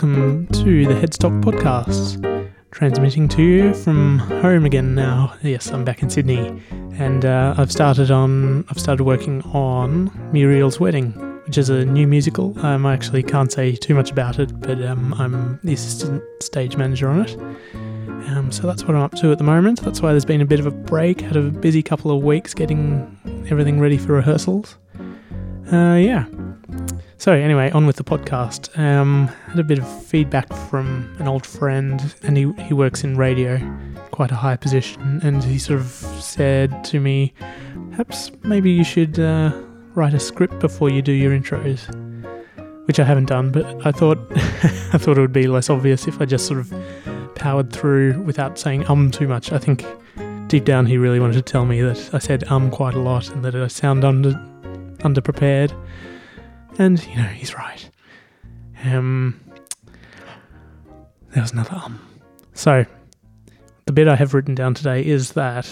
welcome to the Headstock Podcast. Transmitting to you from home again now. Yes, I'm back in Sydney, and uh, I've started on. I've started working on Muriel's Wedding, which is a new musical. Um, I actually can't say too much about it, but um, I'm the assistant stage manager on it. Um, so that's what I'm up to at the moment. That's why there's been a bit of a break. Had a busy couple of weeks getting everything ready for rehearsals. Uh, yeah. So anyway, on with the podcast. Um, had a bit of feedback from an old friend, and he he works in radio, quite a high position, and he sort of said to me, perhaps maybe you should uh, write a script before you do your intros, which I haven't done, but I thought I thought it would be less obvious if I just sort of powered through without saying um too much. I think deep down he really wanted to tell me that I said um quite a lot and that I sound under underprepared. And you know, he's right. Um there was another um. So the bit I have written down today is that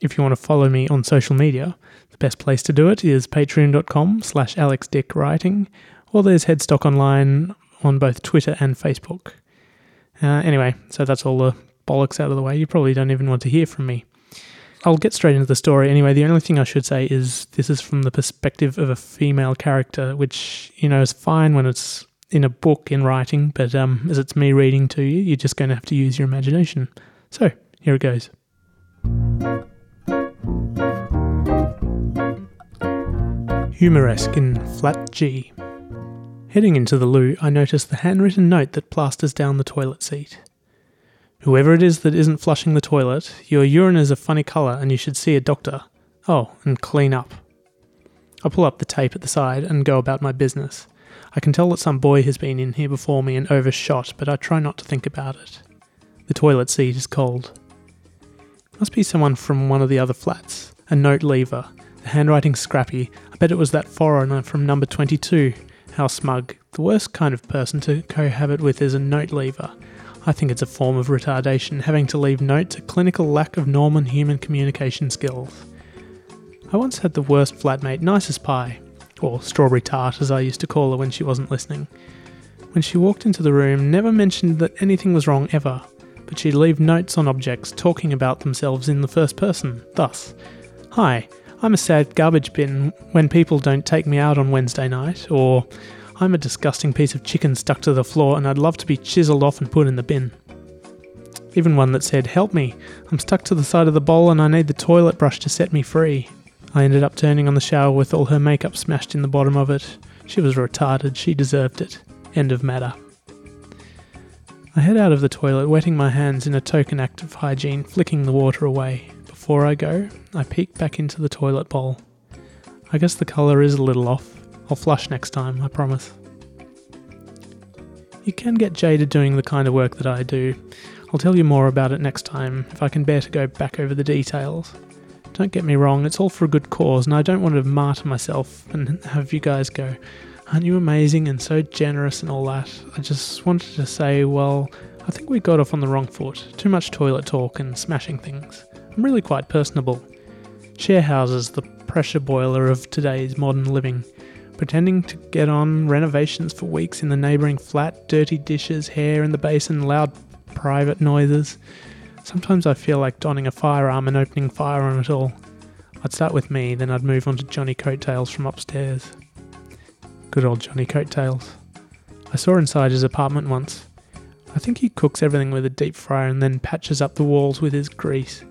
if you want to follow me on social media, the best place to do it is patreon.com slash alexdickwriting, or there's Headstock Online on both Twitter and Facebook. Uh, anyway, so that's all the bollocks out of the way. You probably don't even want to hear from me. I'll get straight into the story anyway. The only thing I should say is this is from the perspective of a female character, which, you know, is fine when it's in a book in writing, but um, as it's me reading to you, you're just going to have to use your imagination. So, here it goes. Humoresque in flat G. Heading into the loo, I notice the handwritten note that plasters down the toilet seat. Whoever it is that isn't flushing the toilet, your urine is a funny colour and you should see a doctor. Oh, and clean up. I pull up the tape at the side and go about my business. I can tell that some boy has been in here before me and overshot, but I try not to think about it. The toilet seat is cold. Must be someone from one of the other flats. A note leaver. The handwriting scrappy. I bet it was that foreigner from number 22. How smug. The worst kind of person to cohabit with is a note leaver. I think it's a form of retardation, having to leave notes a clinical lack of normal human communication skills. I once had the worst flatmate, nice as pie, or strawberry tart as I used to call her when she wasn't listening. When she walked into the room, never mentioned that anything was wrong ever, but she'd leave notes on objects talking about themselves in the first person, thus Hi, I'm a sad garbage bin when people don't take me out on Wednesday night, or I'm a disgusting piece of chicken stuck to the floor and I'd love to be chiselled off and put in the bin. Even one that said, Help me, I'm stuck to the side of the bowl and I need the toilet brush to set me free. I ended up turning on the shower with all her makeup smashed in the bottom of it. She was retarded, she deserved it. End of matter. I head out of the toilet, wetting my hands in a token act of hygiene, flicking the water away. Before I go, I peek back into the toilet bowl. I guess the colour is a little off. I'll flush next time, I promise. You can get jaded doing the kind of work that I do. I'll tell you more about it next time, if I can bear to go back over the details. Don't get me wrong, it's all for a good cause, and I don't want to martyr myself and have you guys go, Aren't you amazing and so generous and all that? I just wanted to say, well, I think we got off on the wrong foot. Too much toilet talk and smashing things. I'm really quite personable. Share houses, the pressure boiler of today's modern living. Pretending to get on renovations for weeks in the neighbouring flat, dirty dishes, hair in the basin, loud private noises. Sometimes I feel like donning a firearm and opening fire on it all. I'd start with me, then I'd move on to Johnny Coattails from upstairs. Good old Johnny Coattails. I saw inside his apartment once. I think he cooks everything with a deep fryer and then patches up the walls with his grease.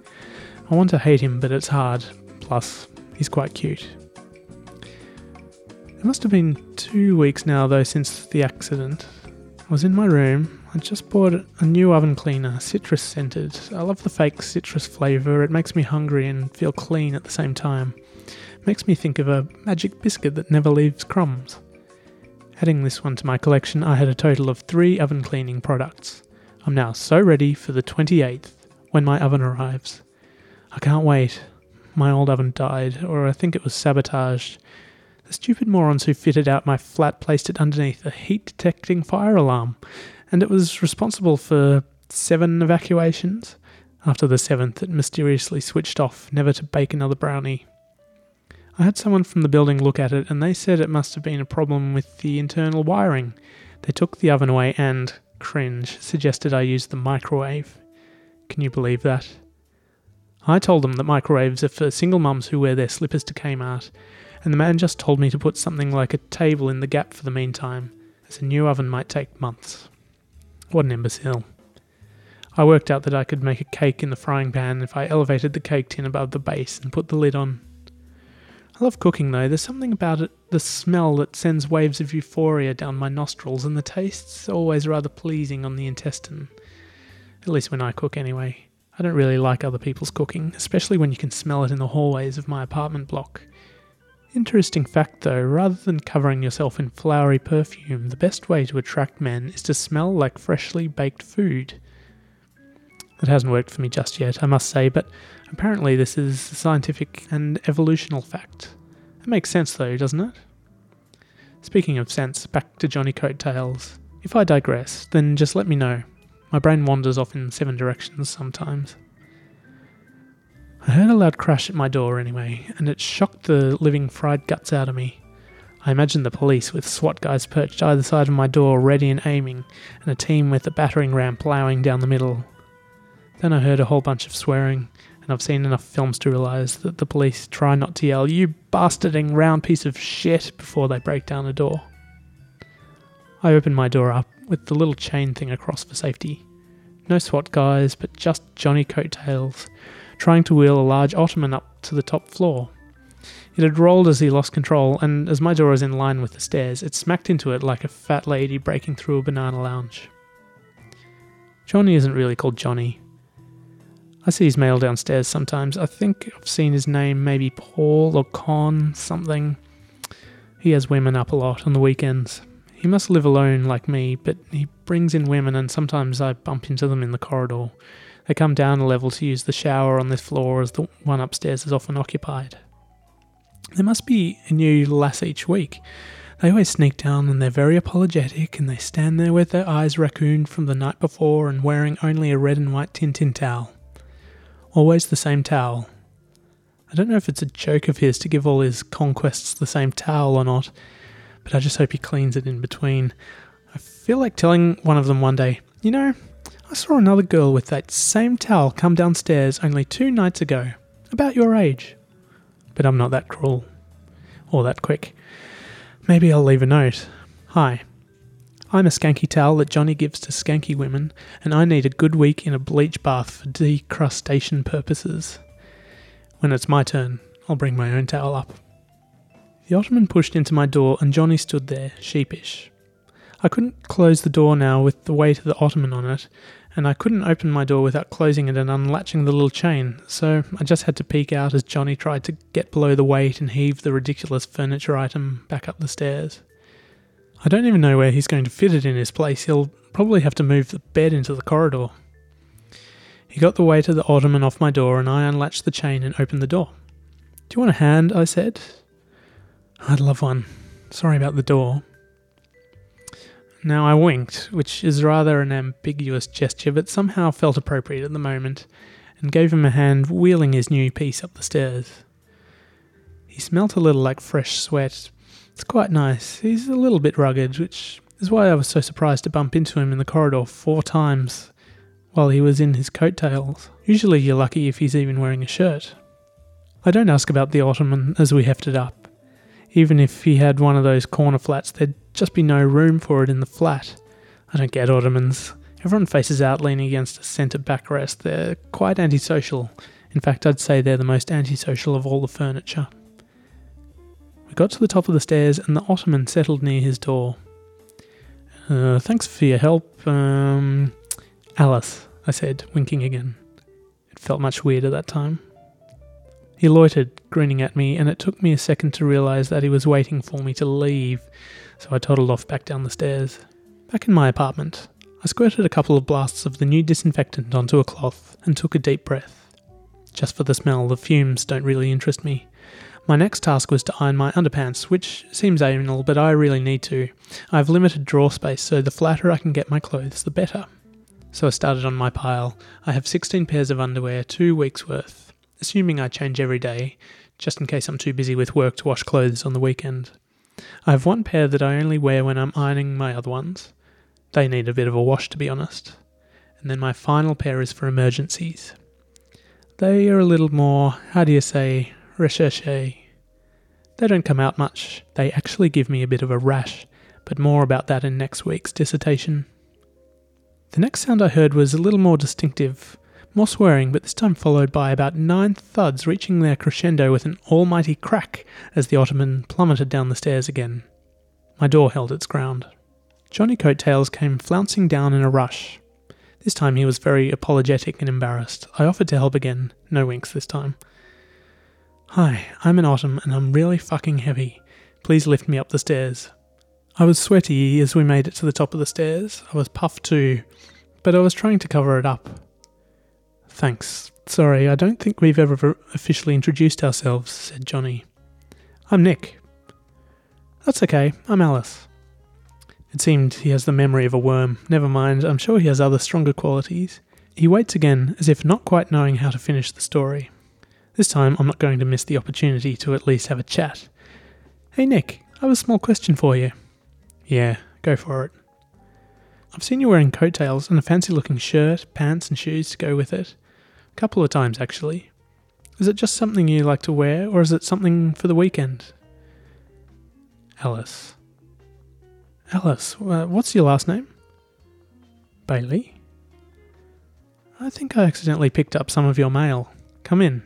I want to hate him, but it's hard. Plus, he's quite cute. It must have been two weeks now, though, since the accident. I was in my room. I just bought a new oven cleaner, citrus scented. I love the fake citrus flavour. It makes me hungry and feel clean at the same time. It makes me think of a magic biscuit that never leaves crumbs. Adding this one to my collection, I had a total of three oven cleaning products. I'm now so ready for the 28th, when my oven arrives. I can't wait. My old oven died, or I think it was sabotaged. The stupid morons who fitted out my flat placed it underneath a heat detecting fire alarm, and it was responsible for seven evacuations. After the seventh, it mysteriously switched off, never to bake another brownie. I had someone from the building look at it, and they said it must have been a problem with the internal wiring. They took the oven away and, cringe, suggested I use the microwave. Can you believe that? I told them that microwaves are for single mums who wear their slippers to Kmart, and the man just told me to put something like a table in the gap for the meantime, as a new oven might take months. What an imbecile. I worked out that I could make a cake in the frying pan if I elevated the cake tin above the base and put the lid on. I love cooking though, there's something about it, the smell that sends waves of euphoria down my nostrils, and the taste's always rather pleasing on the intestine. At least when I cook, anyway. I don't really like other people's cooking, especially when you can smell it in the hallways of my apartment block. Interesting fact though, rather than covering yourself in flowery perfume, the best way to attract men is to smell like freshly baked food. It hasn't worked for me just yet, I must say, but apparently this is a scientific and evolutional fact. It makes sense though, doesn't it? Speaking of sense, back to Johnny Coattails. If I digress, then just let me know. My brain wanders off in seven directions sometimes. I heard a loud crash at my door anyway, and it shocked the living fried guts out of me. I imagined the police with SWAT guys perched either side of my door, ready and aiming, and a team with a battering ram ploughing down the middle. Then I heard a whole bunch of swearing, and I've seen enough films to realise that the police try not to yell, You bastarding round piece of shit, before they break down a door. I opened my door up with the little chain thing across for safety. No SWAT guys, but just Johnny Coattails, trying to wheel a large ottoman up to the top floor. It had rolled as he lost control, and as my door was in line with the stairs, it smacked into it like a fat lady breaking through a banana lounge. Johnny isn't really called Johnny. I see his mail downstairs sometimes. I think I've seen his name, maybe Paul or Con, something. He has women up a lot on the weekends. He must live alone like me, but he brings in women, and sometimes I bump into them in the corridor. They come down a level to use the shower on this floor, as the one upstairs is often occupied. There must be a new lass each week. They always sneak down and they're very apologetic, and they stand there with their eyes raccooned from the night before and wearing only a red and white Tintin towel. Always the same towel. I don't know if it's a joke of his to give all his conquests the same towel or not, but I just hope he cleans it in between. I feel like telling one of them one day, you know, I saw another girl with that same towel come downstairs only two nights ago, about your age. But I'm not that cruel. Or that quick. Maybe I'll leave a note. Hi. I'm a skanky towel that Johnny gives to skanky women, and I need a good week in a bleach bath for decrustation purposes. When it's my turn, I'll bring my own towel up. The Ottoman pushed into my door, and Johnny stood there, sheepish. I couldn't close the door now with the weight of the Ottoman on it, and I couldn't open my door without closing it and unlatching the little chain, so I just had to peek out as Johnny tried to get below the weight and heave the ridiculous furniture item back up the stairs. I don't even know where he's going to fit it in his place. He'll probably have to move the bed into the corridor. He got the weight of the ottoman off my door, and I unlatched the chain and opened the door. Do you want a hand? I said. I'd love one. Sorry about the door. Now I winked, which is rather an ambiguous gesture, but somehow felt appropriate at the moment, and gave him a hand wheeling his new piece up the stairs. He smelt a little like fresh sweat. It's quite nice. He's a little bit rugged, which is why I was so surprised to bump into him in the corridor four times while he was in his coattails. Usually you're lucky if he's even wearing a shirt. I don't ask about the ottoman as we hefted up. Even if he had one of those corner flats, there'd just be no room for it in the flat. I don't get ottomans. Everyone faces out leaning against a centre backrest. They're quite antisocial. In fact, I'd say they're the most antisocial of all the furniture. We got to the top of the stairs and the ottoman settled near his door. Uh, thanks for your help. Um, Alice, I said, winking again. It felt much weirder that time. He loitered, grinning at me, and it took me a second to realise that he was waiting for me to leave, so I toddled off back down the stairs. Back in my apartment, I squirted a couple of blasts of the new disinfectant onto a cloth and took a deep breath. Just for the smell, the fumes don't really interest me. My next task was to iron my underpants, which seems anal, but I really need to. I have limited drawer space, so the flatter I can get my clothes, the better. So I started on my pile. I have 16 pairs of underwear, two weeks' worth assuming I change every day, just in case I'm too busy with work to wash clothes on the weekend. I have one pair that I only wear when I'm ironing my other ones. They need a bit of a wash, to be honest. And then my final pair is for emergencies. They are a little more, how do you say, recherche. They don't come out much. They actually give me a bit of a rash, but more about that in next week's dissertation. The next sound I heard was a little more distinctive, more swearing, but this time followed by about nine thuds reaching their crescendo with an almighty crack as the ottoman plummeted down the stairs again. My door held its ground. Johnny Coattails came flouncing down in a rush. This time he was very apologetic and embarrassed. I offered to help again. No winks this time. Hi, I'm an Autumn and I'm really fucking heavy. Please lift me up the stairs. I was sweaty as we made it to the top of the stairs. I was puffed too, but I was trying to cover it up. Thanks. Sorry, I don't think we've ever officially introduced ourselves, said Johnny. I'm Nick. That's okay, I'm Alice. It seemed he has the memory of a worm. Never mind, I'm sure he has other stronger qualities. He waits again, as if not quite knowing how to finish the story. This time, I'm not going to miss the opportunity to at least have a chat. Hey Nick, I have a small question for you. Yeah, go for it. I've seen you wearing coattails and a fancy looking shirt, pants, and shoes to go with it. A couple of times, actually. Is it just something you like to wear, or is it something for the weekend? Alice. Alice, uh, what's your last name? Bailey. I think I accidentally picked up some of your mail. Come in.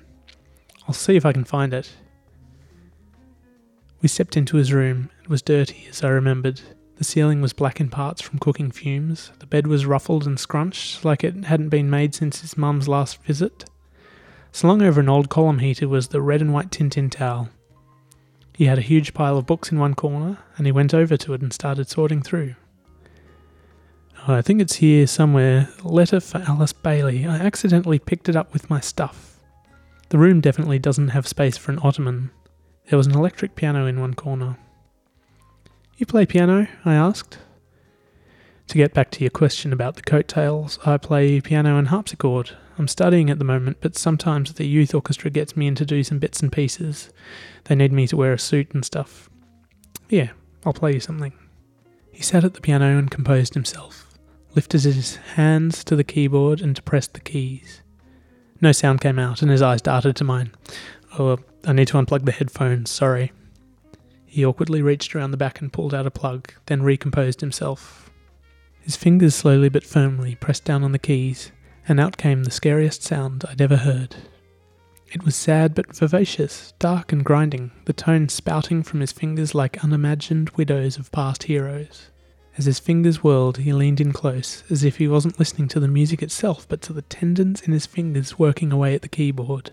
I'll see if I can find it. We stepped into his room. It was dirty, as I remembered. The ceiling was black in parts from cooking fumes. The bed was ruffled and scrunched, like it hadn't been made since his mum's last visit. Slung over an old column heater was the red and white Tintin towel. He had a huge pile of books in one corner, and he went over to it and started sorting through. Oh, I think it's here somewhere. Letter for Alice Bailey. I accidentally picked it up with my stuff. The room definitely doesn't have space for an ottoman. There was an electric piano in one corner. You play piano? I asked. To get back to your question about the coattails, I play piano and harpsichord. I'm studying at the moment, but sometimes the youth orchestra gets me in to do some bits and pieces. They need me to wear a suit and stuff. Yeah, I'll play you something. He sat at the piano and composed himself, lifted his hands to the keyboard and depressed the keys. No sound came out, and his eyes darted to mine. Oh, I need to unplug the headphones, sorry. He awkwardly reached around the back and pulled out a plug, then recomposed himself. His fingers slowly but firmly pressed down on the keys, and out came the scariest sound I'd ever heard. It was sad but vivacious, dark and grinding, the tone spouting from his fingers like unimagined widows of past heroes. As his fingers whirled, he leaned in close, as if he wasn't listening to the music itself, but to the tendons in his fingers working away at the keyboard.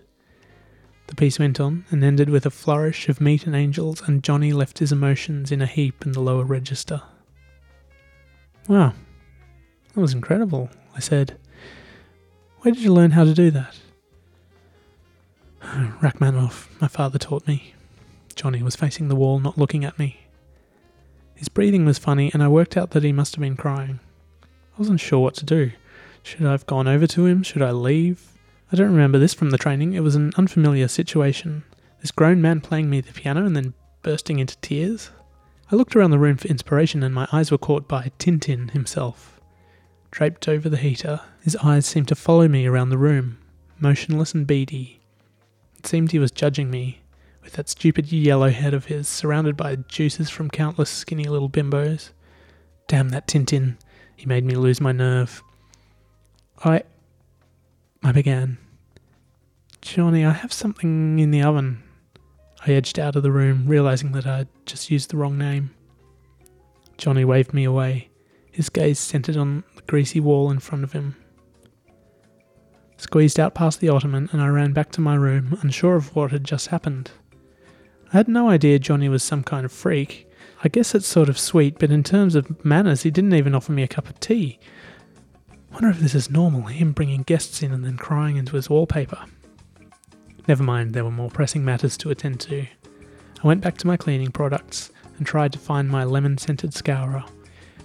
The piece went on and ended with a flourish of meat and angels, and Johnny left his emotions in a heap in the lower register. Wow, that was incredible, I said. Where did you learn how to do that? Rachmaninoff, my father taught me. Johnny was facing the wall, not looking at me. His breathing was funny, and I worked out that he must have been crying. I wasn't sure what to do. Should I have gone over to him? Should I leave? I don't remember this from the training. It was an unfamiliar situation. This grown man playing me the piano and then bursting into tears. I looked around the room for inspiration and my eyes were caught by Tintin himself. Draped over the heater, his eyes seemed to follow me around the room, motionless and beady. It seemed he was judging me, with that stupid yellow head of his, surrounded by juices from countless skinny little bimbos. Damn that Tintin. He made me lose my nerve. I. I began. Johnny, I have something in the oven. I edged out of the room, realizing that I'd just used the wrong name. Johnny waved me away, his gaze centered on the greasy wall in front of him. Squeezed out past the ottoman, and I ran back to my room, unsure of what had just happened. I had no idea Johnny was some kind of freak. I guess it's sort of sweet, but in terms of manners, he didn't even offer me a cup of tea. I wonder if this is normal, him bringing guests in and then crying into his wallpaper. Never mind, there were more pressing matters to attend to. I went back to my cleaning products and tried to find my lemon scented scourer.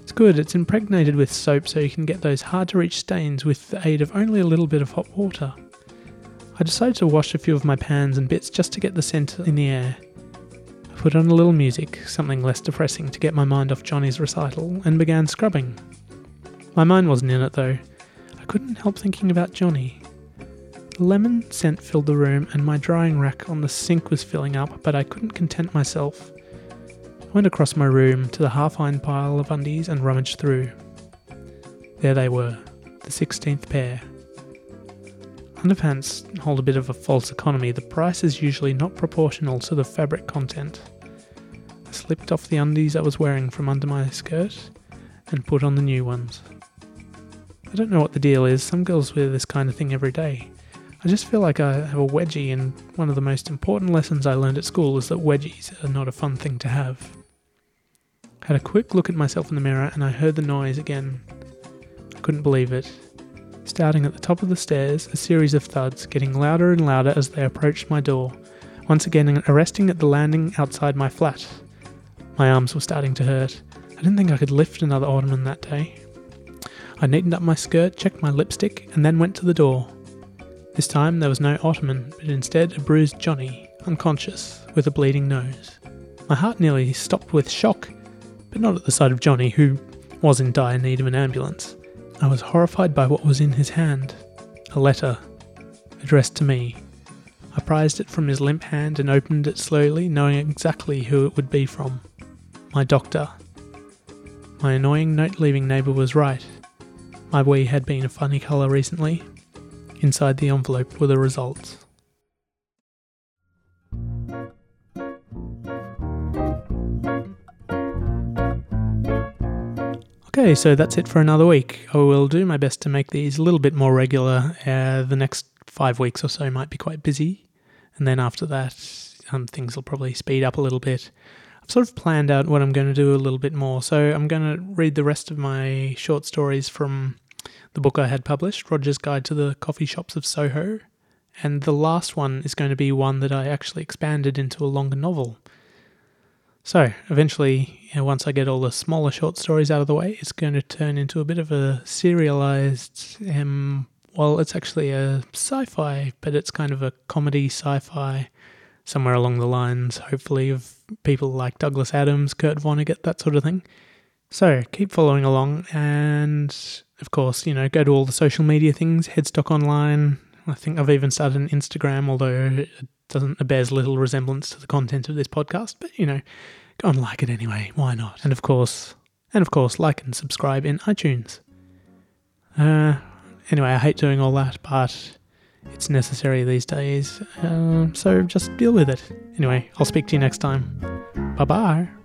It's good, it's impregnated with soap so you can get those hard to reach stains with the aid of only a little bit of hot water. I decided to wash a few of my pans and bits just to get the scent in the air. I put on a little music, something less depressing to get my mind off Johnny's recital, and began scrubbing. My mind wasn't in it though. I couldn't help thinking about Johnny. The lemon scent filled the room, and my drying rack on the sink was filling up, but I couldn't content myself. I went across my room to the half iron pile of undies and rummaged through. There they were, the 16th pair. Underpants hold a bit of a false economy. The price is usually not proportional to the fabric content. I slipped off the undies I was wearing from under my skirt and put on the new ones. I don't know what the deal is, some girls wear this kind of thing every day. I just feel like I have a wedgie, and one of the most important lessons I learned at school is that wedgies are not a fun thing to have. I had a quick look at myself in the mirror and I heard the noise again. I couldn't believe it. Starting at the top of the stairs, a series of thuds, getting louder and louder as they approached my door, once again arresting at the landing outside my flat. My arms were starting to hurt. I didn't think I could lift another ottoman that day. I neatened up my skirt, checked my lipstick, and then went to the door. This time there was no ottoman, but instead a bruised Johnny, unconscious, with a bleeding nose. My heart nearly stopped with shock, but not at the sight of Johnny, who was in dire need of an ambulance. I was horrified by what was in his hand a letter, addressed to me. I prized it from his limp hand and opened it slowly, knowing exactly who it would be from. My doctor. My annoying note leaving neighbour was right. My wee had been a funny colour recently. Inside the envelope were the results. Okay, so that's it for another week. I will do my best to make these a little bit more regular. Uh, the next five weeks or so might be quite busy, and then after that, um, things will probably speed up a little bit sort of planned out what I'm going to do a little bit more. So I'm going to read the rest of my short stories from the book I had published, Roger's Guide to the Coffee Shops of Soho. And the last one is going to be one that I actually expanded into a longer novel. So eventually, you know, once I get all the smaller short stories out of the way, it's going to turn into a bit of a serialized. Um, well, it's actually a sci-fi, but it's kind of a comedy sci-fi, somewhere along the lines, hopefully, of people like Douglas Adams, Kurt Vonnegut, that sort of thing. So keep following along, and of course, you know, go to all the social media things, Headstock Online. I think I've even started an Instagram, although it doesn't it bears little resemblance to the content of this podcast. But you know, go and like it anyway. Why not? And of course, and of course, like and subscribe in iTunes. Uh, anyway, I hate doing all that, but it's necessary these days, uh, so just deal with it. Anyway, I'll speak to you next time. Bye bye.